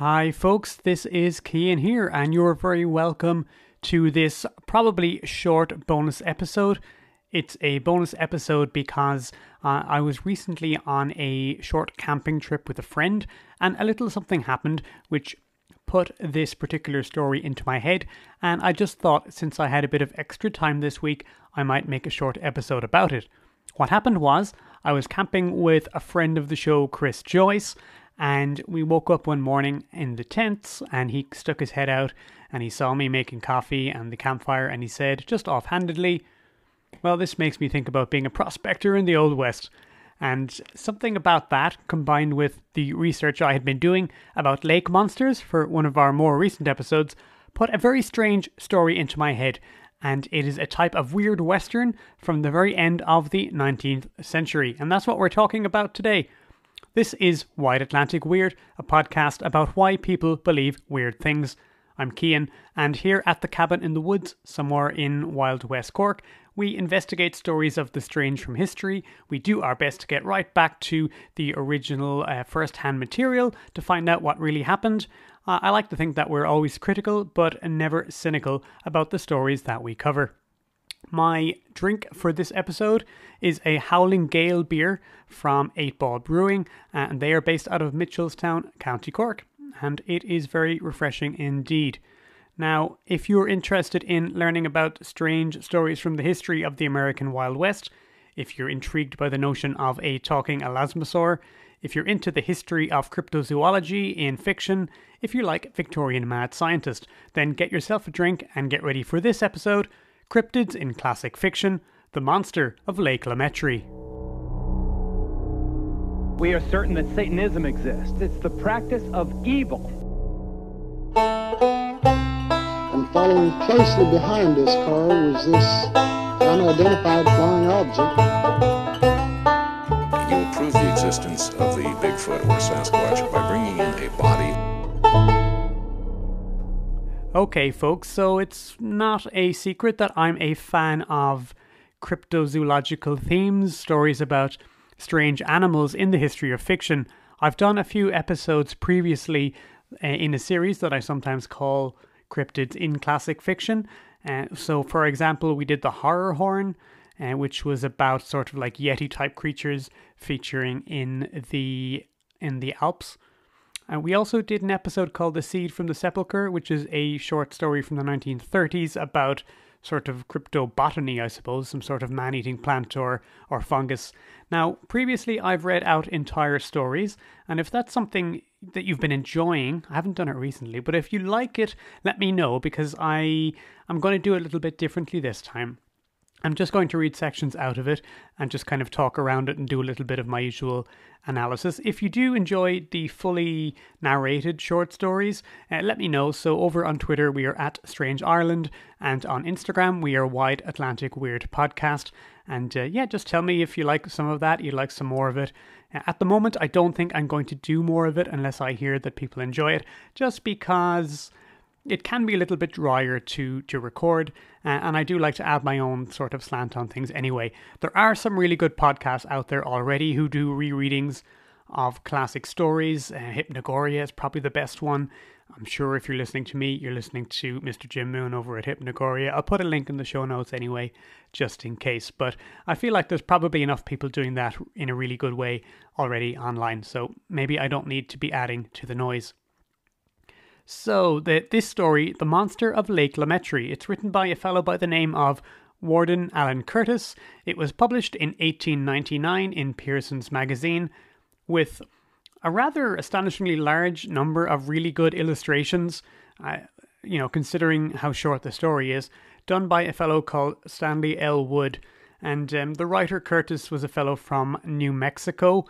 Hi, folks, this is Cian here, and you're very welcome to this probably short bonus episode. It's a bonus episode because uh, I was recently on a short camping trip with a friend, and a little something happened which put this particular story into my head. And I just thought, since I had a bit of extra time this week, I might make a short episode about it. What happened was, I was camping with a friend of the show, Chris Joyce, and we woke up one morning in the tents, and he stuck his head out and he saw me making coffee and the campfire, and he said, just offhandedly, well, this makes me think about being a prospector in the Old West. And something about that, combined with the research I had been doing about lake monsters for one of our more recent episodes, put a very strange story into my head. And it is a type of weird Western from the very end of the 19th century. And that's what we're talking about today. This is Wide Atlantic Weird, a podcast about why people believe weird things. I'm Cian, and here at the cabin in the woods, somewhere in Wild West Cork, we investigate stories of the strange from history. We do our best to get right back to the original uh, first hand material to find out what really happened. Uh, I like to think that we're always critical, but never cynical about the stories that we cover. My drink for this episode is a Howling Gale beer from 8 Ball Brewing, and they are based out of Mitchelstown, County Cork and it is very refreshing indeed. Now, if you're interested in learning about strange stories from the history of the American Wild West, if you're intrigued by the notion of a talking elasmosaur, if you're into the history of cryptozoology in fiction, if you like Victorian mad scientist, then get yourself a drink and get ready for this episode Cryptids in Classic Fiction The Monster of Lake LaMetrie. We are certain that Satanism exists. It's the practice of evil. And following closely behind this car was this unidentified flying object. You will prove the existence of the Bigfoot or Sasquatch by bringing in a body. Okay, folks, so it's not a secret that I'm a fan of cryptozoological themes, stories about strange animals in the history of fiction. I've done a few episodes previously uh, in a series that I sometimes call Cryptids in Classic Fiction. Uh, so, for example, we did the Horror Horn, uh, which was about sort of like Yeti type creatures featuring in the in the Alps. And we also did an episode called The Seed from the Sepulchre, which is a short story from the 1930s about sort of cryptobotany, I suppose, some sort of man eating plant or, or fungus. Now, previously I've read out entire stories, and if that's something that you've been enjoying, I haven't done it recently, but if you like it, let me know because I I'm going to do it a little bit differently this time. I'm just going to read sections out of it and just kind of talk around it and do a little bit of my usual analysis. If you do enjoy the fully narrated short stories, uh, let me know. So, over on Twitter, we are at Strange Ireland, and on Instagram, we are Wide Atlantic Weird Podcast. And uh, yeah, just tell me if you like some of that, you like some more of it. Uh, at the moment, I don't think I'm going to do more of it unless I hear that people enjoy it, just because it can be a little bit drier to to record uh, and i do like to add my own sort of slant on things anyway. There are some really good podcasts out there already who do rereadings of classic stories. Uh, hypnogoria is probably the best one. I'm sure if you're listening to me you're listening to mr jim moon over at hypnogoria. I'll put a link in the show notes anyway just in case but i feel like there's probably enough people doing that in a really good way already online so maybe i don't need to be adding to the noise so, the, this story, The Monster of Lake LaMetrie, it's written by a fellow by the name of Wardon Allan Curtis. It was published in 1899 in Pearson's magazine with a rather astonishingly large number of really good illustrations, uh, you know, considering how short the story is, done by a fellow called Stanley L. Wood. And um, the writer Curtis was a fellow from New Mexico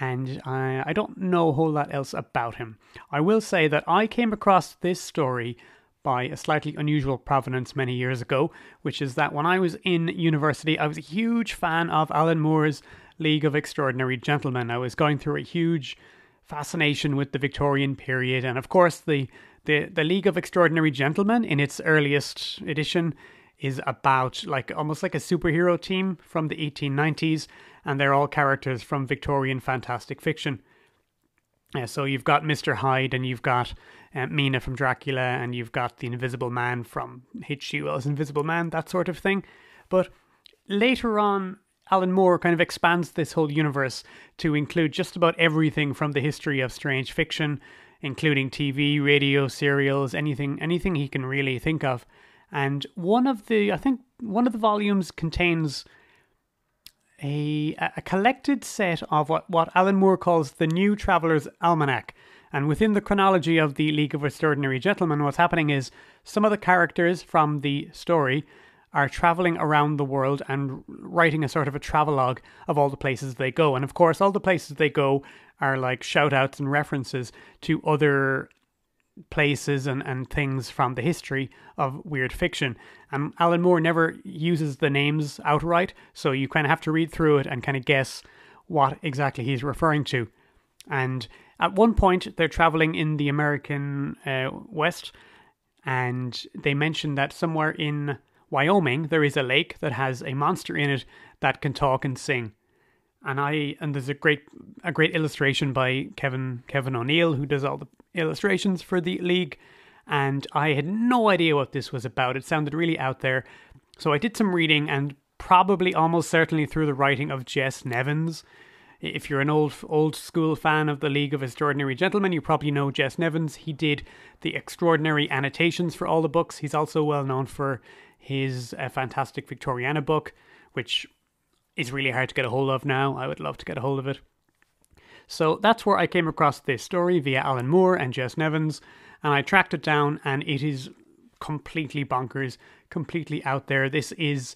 and I, I don't know a whole lot else about him. I will say that I came across this story by a slightly unusual provenance many years ago, which is that when I was in university, I was a huge fan of Alan Moore's League of Extraordinary Gentlemen. I was going through a huge fascination with the Victorian period, and of course, the the, the League of Extraordinary Gentlemen in its earliest edition is about like almost like a superhero team from the 1890s and they're all characters from Victorian fantastic fiction. Uh, so you've got Mr. Hyde and you've got uh, Mina from Dracula and you've got the Invisible Man from H.G. Wells' Invisible Man, that sort of thing. But later on, Alan Moore kind of expands this whole universe to include just about everything from the history of strange fiction, including TV, radio, serials, anything anything he can really think of. And one of the I think one of the volumes contains a a collected set of what, what Alan Moore calls the New Traveller's Almanac. And within the chronology of the League of Extraordinary Gentlemen, what's happening is some of the characters from the story are traveling around the world and writing a sort of a travelogue of all the places they go. And of course, all the places they go are like shout outs and references to other places and, and things from the history of weird fiction. And Alan Moore never uses the names outright, so you kind of have to read through it and kind of guess what exactly he's referring to. And at one point, they're traveling in the American uh, West, and they mention that somewhere in Wyoming, there is a lake that has a monster in it that can talk and sing. And I and there's a great a great illustration by Kevin Kevin O'Neill who does all the illustrations for the league and I had no idea what this was about. It sounded really out there. So I did some reading and probably almost certainly through the writing of Jess Nevins. If you're an old old school fan of the League of Extraordinary Gentlemen, you probably know Jess Nevins. He did the extraordinary annotations for all the books. He's also well known for his uh, fantastic Victoriana book, which is really hard to get a hold of now. I would love to get a hold of it. So that's where I came across this story via Alan Moore and Jess Nevins, and I tracked it down, and it is completely bonkers, completely out there. This is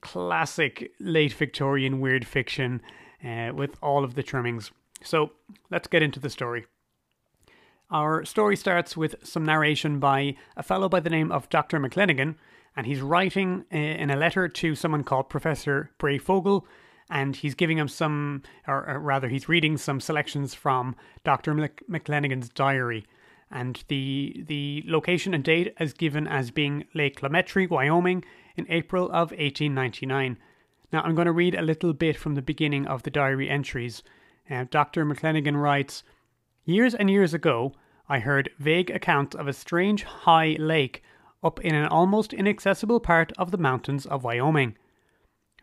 classic late Victorian weird fiction uh, with all of the trimmings. So let's get into the story. Our story starts with some narration by a fellow by the name of Dr. McLennigan, and he's writing uh, in a letter to someone called Professor Bray Breyfogle, and he's giving him some, or, or rather, he's reading some selections from Dr. McLennigan's diary. And the the location and date is given as being Lake La Wyoming, in April of 1899. Now, I'm going to read a little bit from the beginning of the diary entries. Uh, Dr. McLennigan writes Years and years ago, I heard vague accounts of a strange high lake up in an almost inaccessible part of the mountains of Wyoming.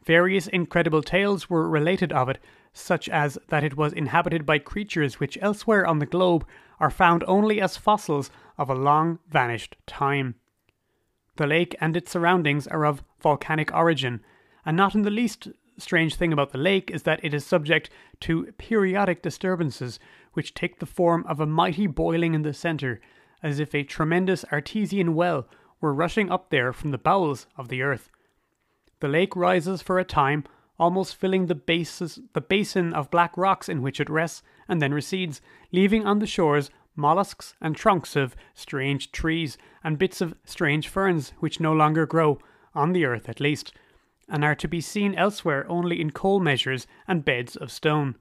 Various incredible tales were related of it, such as that it was inhabited by creatures which elsewhere on the globe are found only as fossils of a long vanished time. The lake and its surroundings are of volcanic origin, and not in the least strange thing about the lake is that it is subject to periodic disturbances which take the form of a mighty boiling in the centre, as if a tremendous artesian well were rushing up there from the bowels of the earth. The lake rises for a time, almost filling the, bases, the basin of black rocks in which it rests, and then recedes, leaving on the shores mollusks and trunks of strange trees and bits of strange ferns which no longer grow, on the earth at least, and are to be seen elsewhere only in coal measures and beds of stone.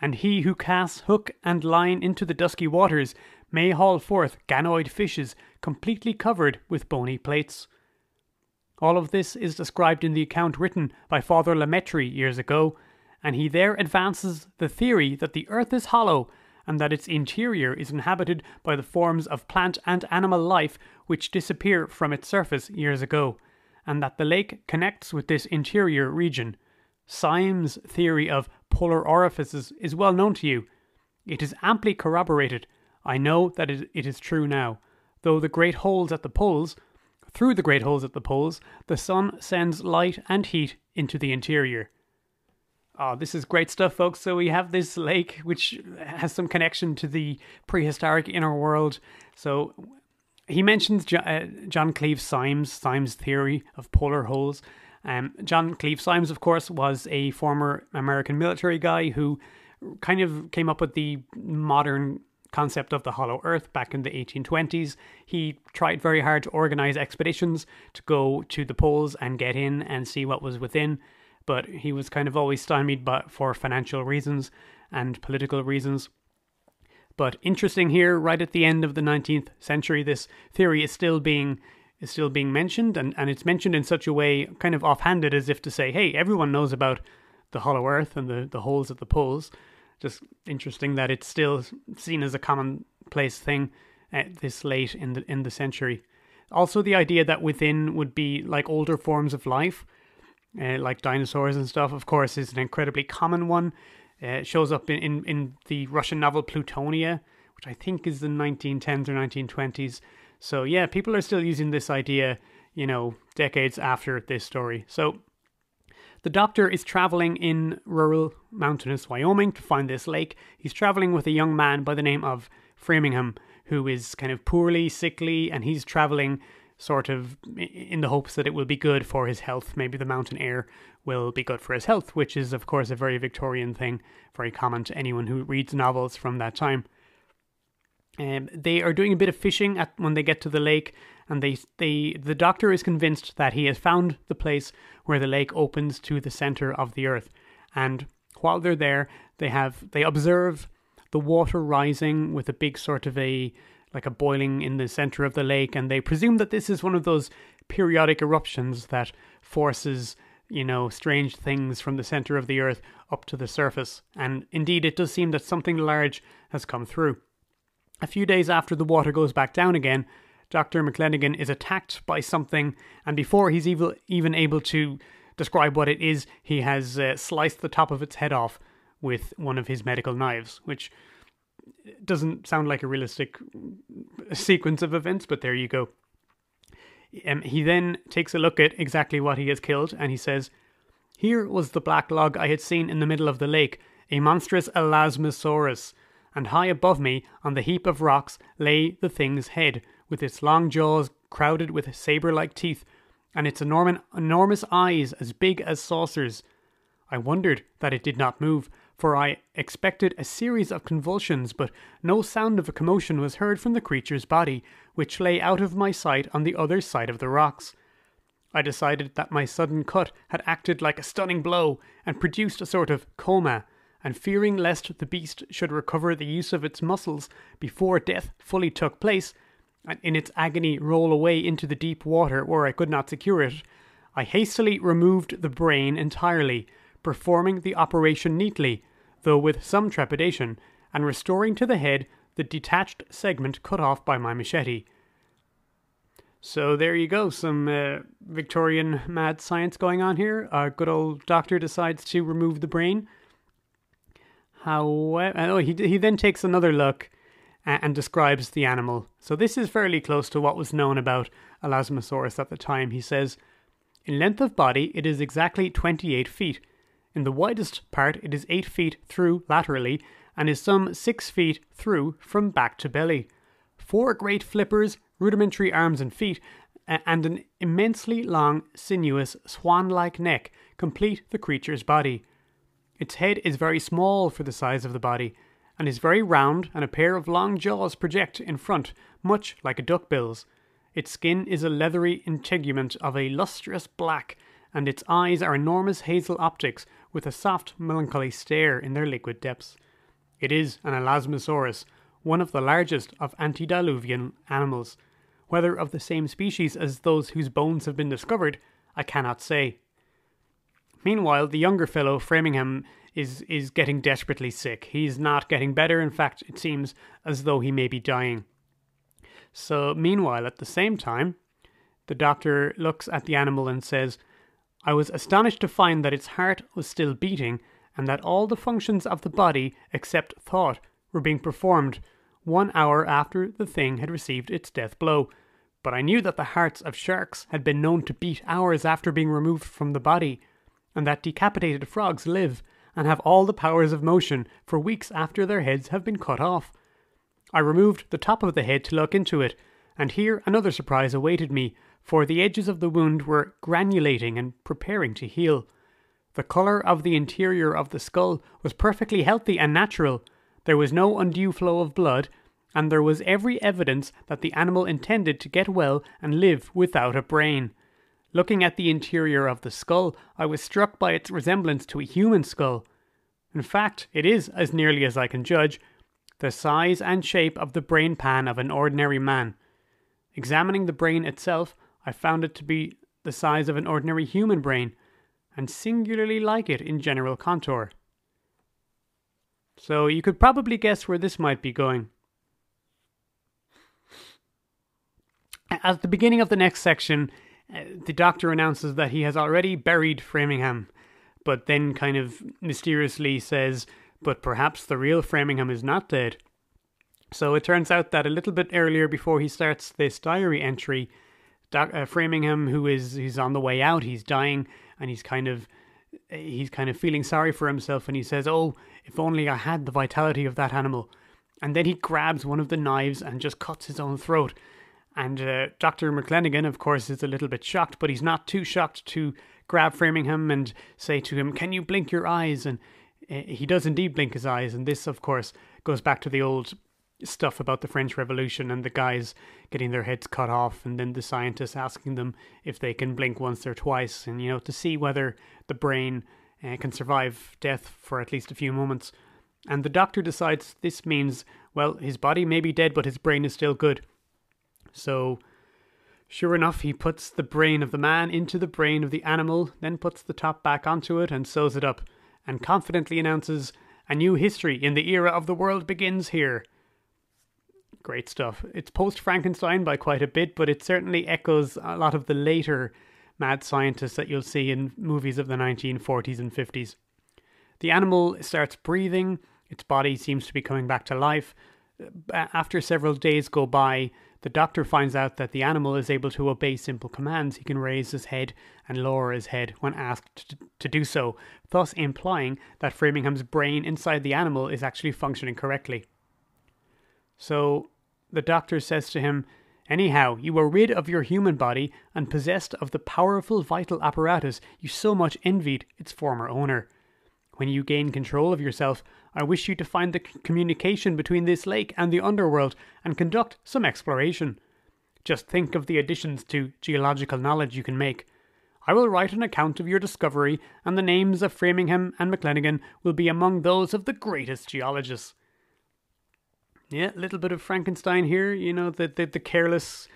And he who casts hook and line into the dusky waters may haul forth ganoid fishes completely covered with bony plates. All of this is described in the account written by Father LaMetrie years ago, and he there advances the theory that the earth is hollow and that its interior is inhabited by the forms of plant and animal life which disappear from its surface years ago, and that the lake connects with this interior region. Symmes' theory of polar orifices is well known to you. It is amply corroborated. I know that it is true now though the great holes at the poles, through the great holes at the poles, the sun sends light and heat into the interior. Oh, this is great stuff, folks. So we have this lake, which has some connection to the prehistoric inner world. So he mentions uh, John Cleve Symmes, Symmes' theory of polar holes. Um, John Cleve Symmes, of course, was a former American military guy who kind of came up with the modern concept of the hollow earth back in the 1820s. He tried very hard to organize expeditions to go to the poles and get in and see what was within, but he was kind of always stymied but for financial reasons and political reasons. But interesting here, right at the end of the 19th century, this theory is still being is still being mentioned, and, and it's mentioned in such a way, kind of offhanded, as if to say, hey, everyone knows about the hollow earth and the, the holes at the poles. Just interesting that it's still seen as a commonplace thing at this late in the in the century. Also, the idea that within would be like older forms of life, uh, like dinosaurs and stuff, of course, is an incredibly common one. Uh, it shows up in, in, in the Russian novel Plutonia, which I think is the 1910s or 1920s. So, yeah, people are still using this idea, you know, decades after this story. So, the doctor is traveling in rural mountainous Wyoming to find this lake. He's traveling with a young man by the name of Framingham, who is kind of poorly, sickly, and he's traveling sort of in the hopes that it will be good for his health. Maybe the mountain air will be good for his health, which is, of course, a very Victorian thing, very common to anyone who reads novels from that time. Um, they are doing a bit of fishing at when they get to the lake, and they they the doctor is convinced that he has found the place where the lake opens to the center of the earth. And while they're there, they have they observe the water rising with a big sort of a like a boiling in the center of the lake, and they presume that this is one of those periodic eruptions that forces you know strange things from the center of the earth up to the surface. And indeed, it does seem that something large has come through. A few days after the water goes back down again, Dr. McLenigan is attacked by something, and before he's even, even able to describe what it is, he has uh, sliced the top of its head off with one of his medical knives, which doesn't sound like a realistic sequence of events, but there you go. Um, he then takes a look at exactly what he has killed, and he says, Here was the black log I had seen in the middle of the lake, a monstrous Elasmosaurus and high above me, on the heap of rocks, lay the thing's head, with its long jaws crowded with sabre like teeth, and its enormous, enormous eyes as big as saucers. I wondered that it did not move, for I expected a series of convulsions, but no sound of a commotion was heard from the creature's body, which lay out of my sight on the other side of the rocks. I decided that my sudden cut had acted like a stunning blow and produced a sort of coma, and fearing lest the beast should recover the use of its muscles before death fully took place, and in its agony roll away into the deep water where I could not secure it, I hastily removed the brain entirely, performing the operation neatly, though with some trepidation, and restoring to the head the detached segment cut off by my machete. So there you go, some uh, Victorian mad science going on here. Our good old doctor decides to remove the brain However, oh, he, he then takes another look and, describes the animal. So this is fairly close to what was known about Elasmosaurus at the time. He says, In length of body, it is exactly 28 feet. In the widest part, it is 8 feet through laterally and is some 6 feet through from back to belly. Four great flippers, rudimentary arms and feet, and an immensely long, sinuous, swan like neck complete the creature's body. Its head is very small for the size of the body, and is very round, and a pair of long jaws project in front, much like a duckbill's. Its skin is a leathery integument of a lustrous black, and its eyes are enormous hazel optics with a soft, melancholy stare in their liquid depths. It is an Elasmosaurus, one of the largest of antediluvian animals. Whether of the same species as those whose bones have been discovered, I cannot say. Meanwhile, the younger fellow, Framingham, is, is getting desperately sick. He's not getting better. In fact, it seems as though he may be dying. So, meanwhile, at the same time, the doctor looks at the animal and says, I was astonished to find that its heart was still beating and that all the functions of the body, except thought, were being performed one hour after the thing had received its death blow. But I knew that the hearts of sharks had been known to beat hours after being removed from the body and that decapitated frogs live and have all the powers of motion for weeks after their heads have been cut off. I removed the top of the head to look into it, and here another surprise awaited me, for the edges of the wound were granulating and preparing to heal. The colour of the interior of the skull was perfectly healthy and natural. There was no undue flow of blood, and there was every evidence that the animal intended to get well and live without a brain. Looking at the interior of the skull, I was struck by its resemblance to a human skull. In fact, it is, as nearly as I can judge, the size and shape of the brain pan of an ordinary man. Examining the brain itself, I found it to be the size of an ordinary human brain, and singularly like it in general contour. So you could probably guess where this might be going. At the beginning of the next section, the doctor announces that he has already buried Framingham, but then kind of mysteriously says, but perhaps the real Framingham is not dead. So it turns out that a little bit earlier, before he starts this diary entry, Doc, uh, Framingham, who is he's on the way out, he's dying, and he's kind of he's kind of feeling sorry for himself, and he says, "Oh, if only I had the vitality of that animal." And then he grabs one of the knives and just cuts his own throat. And uh, Dr. McClenaghan, of course, is a little bit shocked, but he's not too shocked to grab Framingham and say to him, Can you blink your eyes? And uh, he does indeed blink his eyes. And this, of course, goes back to the old stuff about the French Revolution and the guys getting their heads cut off, and then the scientists asking them if they can blink once or twice, and you know, to see whether the brain uh, can survive death for at least a few moments. And the doctor decides this means, well, his body may be dead, but his brain is still good. So, sure enough, he puts the brain of the man into the brain of the animal, then puts the top back onto it and sews it up, and confidently announces, A new history in the era of the world begins here. Great stuff. It's post Frankenstein by quite a bit, but it certainly echoes a lot of the later mad scientists that you'll see in movies of the 1940s and 50s. The animal starts breathing, its body seems to be coming back to life. Uh, after several days go by, the doctor finds out that the animal is able to obey simple commands. He can raise his head and lower his head when asked to, to do so, thus implying that Framingham's brain inside the animal is actually functioning correctly. So the doctor says to him, Anyhow, you are rid of your human body and possessed of the powerful vital apparatus you so much envied its former owner. When you gain control of yourself, I wish you to find the communication between this lake and the underworld and conduct some exploration. Just think of the additions to geological knowledge you can make. I will write an account of your discovery, and the names of Framingham and McClenaghan will be among those of the greatest geologists. Yeah, a little bit of Frankenstein here, you know, the, the, the careless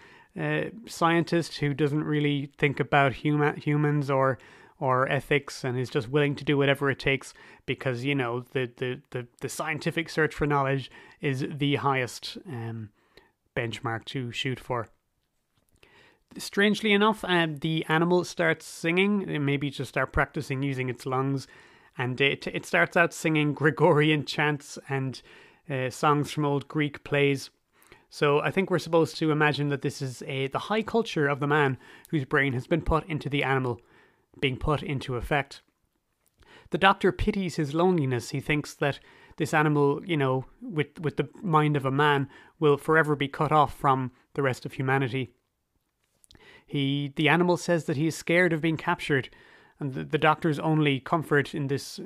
uh, scientist who doesn't really think about huma- humans or or ethics and is just willing to do whatever it takes because you know the the the, the scientific search for knowledge is the highest um, benchmark to shoot for. Strangely enough uh, the animal starts singing. Maybe just start practicing using its lungs. And it, it starts out singing gregorian chants and uh, songs from old greek plays. So I think we're supposed to imagine that this is a the high culture of the man whose brain has been put into the animal being put into effect. The doctor pities his loneliness. He thinks that this animal, you know, with, with the mind of a man, will forever be cut off from the rest of humanity. He, the animal says that he is scared of being captured, and the, the doctor's only comfort in this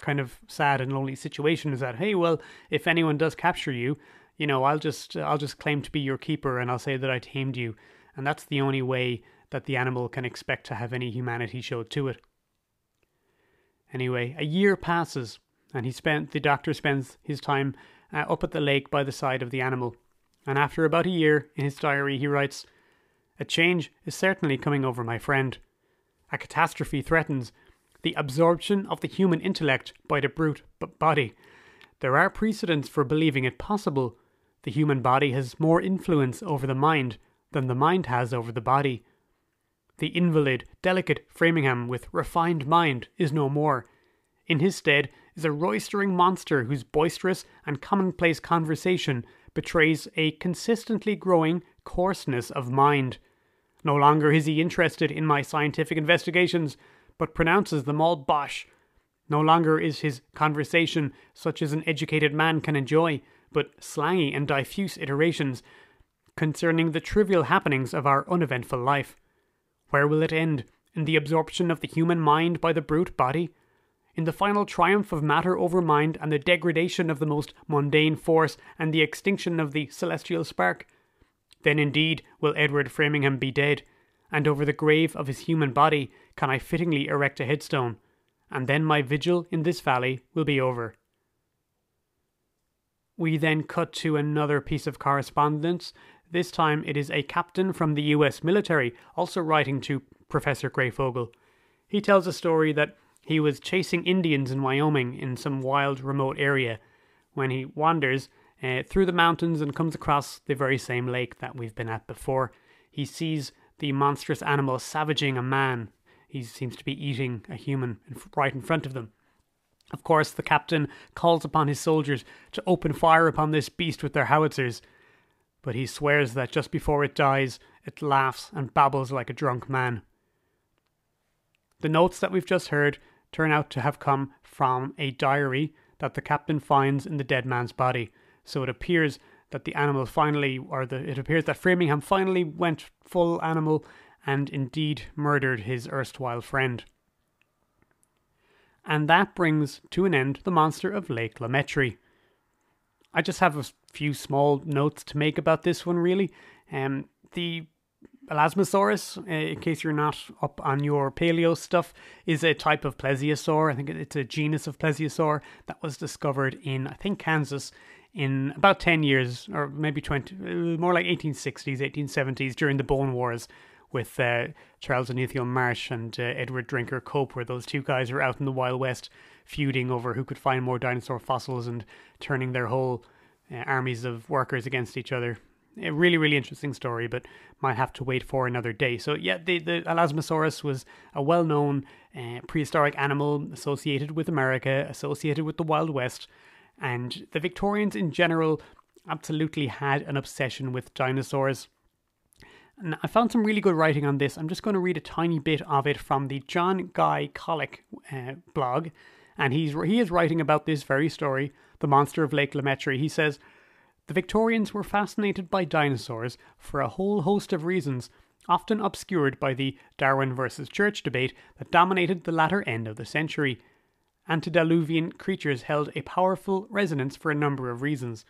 kind of sad and lonely situation is that, hey, well, if anyone does capture you, you know, I'll just, I'll just claim to be your keeper, and I'll say that I tamed you, and that's the only way that the animal can expect to have any humanity showed to it. Anyway, a year passes, and he spent the doctor spends his time uh, up at the lake by the side of the animal. And after about a year, in his diary, he writes, "A change is certainly coming over my friend. A catastrophe threatens the absorption of the human intellect by the brute body. There are precedents for believing it possible. The human body has more influence over the mind than the mind has over the body. The invalid, delicate Framingham with refined mind is no more. In his stead is a roistering monster whose boisterous and commonplace conversation betrays a consistently growing coarseness of mind. No longer is he interested in my scientific investigations, but pronounces them all bosh. No longer is his conversation such as an educated man can enjoy, but slangy and diffuse iterations concerning the trivial happenings of our uneventful life. Where will it end? In the absorption of the human mind by the brute body? In the final triumph of matter over mind and the degradation of the most mundane force and the extinction of the celestial spark? Then indeed will Edward Framingham be dead, and over the grave of his human body can I fittingly erect a headstone, and then my vigil in this valley will be over. We then cut to another piece of correspondence this time it is a captain from the US military also writing to Professor Breyfogle. He tells a story that he was chasing Indians in Wyoming in some wild remote area, when he wanders uh, through the mountains and comes across the very same lake that we've been at before. He sees the monstrous animal savaging a man. He seems to be eating a human right in front of them. Of course, the captain calls upon his soldiers to open fire upon this beast with their howitzers, but he swears that just before it dies, it laughs and babbles like a drunk man. The notes that we've just heard turn out to have come from a diary that the captain finds in the dead man's body. So it appears that the animal finally, or the, it appears that Framingham finally went full animal and indeed murdered his erstwhile friend. And that brings to an end the monster of Lake LaMetrie. I just have a few small notes to make about this one, really. Um, the Elasmosaurus, uh, in case you're not up on your paleo stuff, is a type of plesiosaur. I think it's a genus of plesiosaur that was discovered in, I think, Kansas in about 10 years, or maybe 20, uh, more like 1860s, 1870s, during the Bone Wars with uh, Charles Othniel Marsh and uh, Edward Drinker Cope, where those two guys were out in the Wild West feuding over who could find more dinosaur fossils and turning their whole uh, armies of workers against each other. A really, really interesting story, but might have to wait for another day. So, yeah, the, the Elasmosaurus was a well known uh, prehistoric animal associated with America, associated with the Wild West, and the Victorians in general absolutely had an obsession with dinosaurs. And I found some really good writing on this. I'm just going to read a tiny bit of it from the John Guy Collick uh, blog, and he's he is writing about this very story, the monster of Lake LaMetrie. He says the Victorians were fascinated by dinosaurs for a whole host of reasons, often obscured by the Darwin versus Church debate that dominated the latter end of the century. Antediluvian creatures held a powerful resonance for a number of reasons.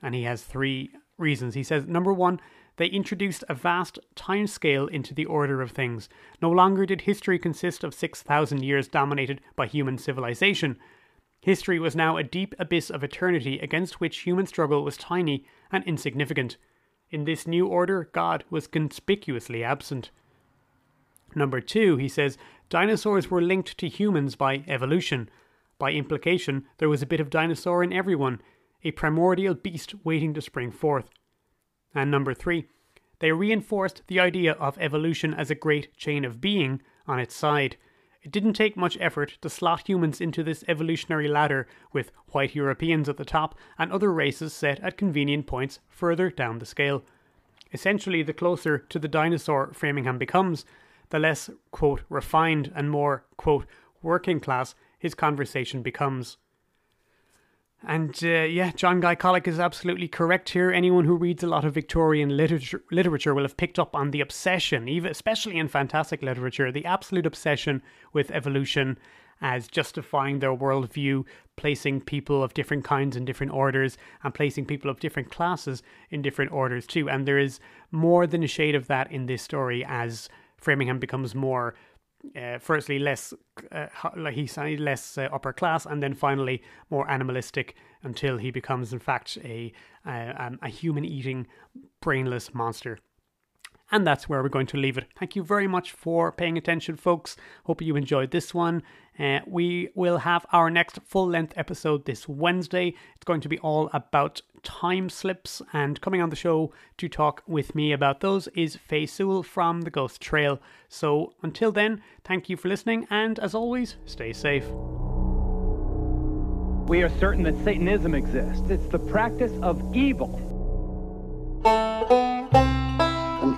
And he has three reasons. He says, number one, they introduced a vast time scale into the order of things. No longer did history consist of 6,000 years dominated by human civilization. History was now a deep abyss of eternity against which human struggle was tiny and insignificant. In this new order, God was conspicuously absent. Number two, he says, dinosaurs were linked to humans by evolution. By implication, there was a bit of dinosaur in everyone, a primordial beast waiting to spring forth. And number three, they reinforced the idea of evolution as a great chain of being on its side. It didn't take much effort to slot humans into this evolutionary ladder, with white Europeans at the top and other races set at convenient points further down the scale. Essentially, the closer to the dinosaur Framingham becomes, the less, quote, refined and more, quote, working class his conversation becomes. And uh, yeah, John Guy Collick is absolutely correct here. Anyone who reads a lot of Victorian literature, literature will have picked up on the obsession, even especially in fantastic literature, the absolute obsession with evolution as justifying their worldview, placing people of different kinds in different orders, and placing people of different classes in different orders too. And there is more than a shade of that in this story as Framingham becomes more uh, firstly less uh, like he's less uh, upper class and then finally more animalistic until he becomes in fact a uh, um, a human eating brainless monster and that's where we're going to leave it. Thank you very much for paying attention, folks. Hope you enjoyed this one. Uh, we will have our next full length episode this Wednesday. It's going to be all about time slips, and coming on the show to talk with me about those is Faye Sewell from The Ghost Trail. So until then, thank you for listening, and as always, stay safe. We are certain that Satanism exists. It's the practice of evil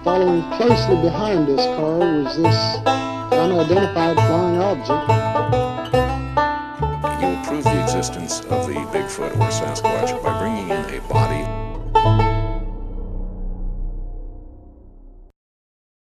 following closely behind this car was this unidentified flying object. You will prove the existence of the Bigfoot or Sasquatch by bringing in a body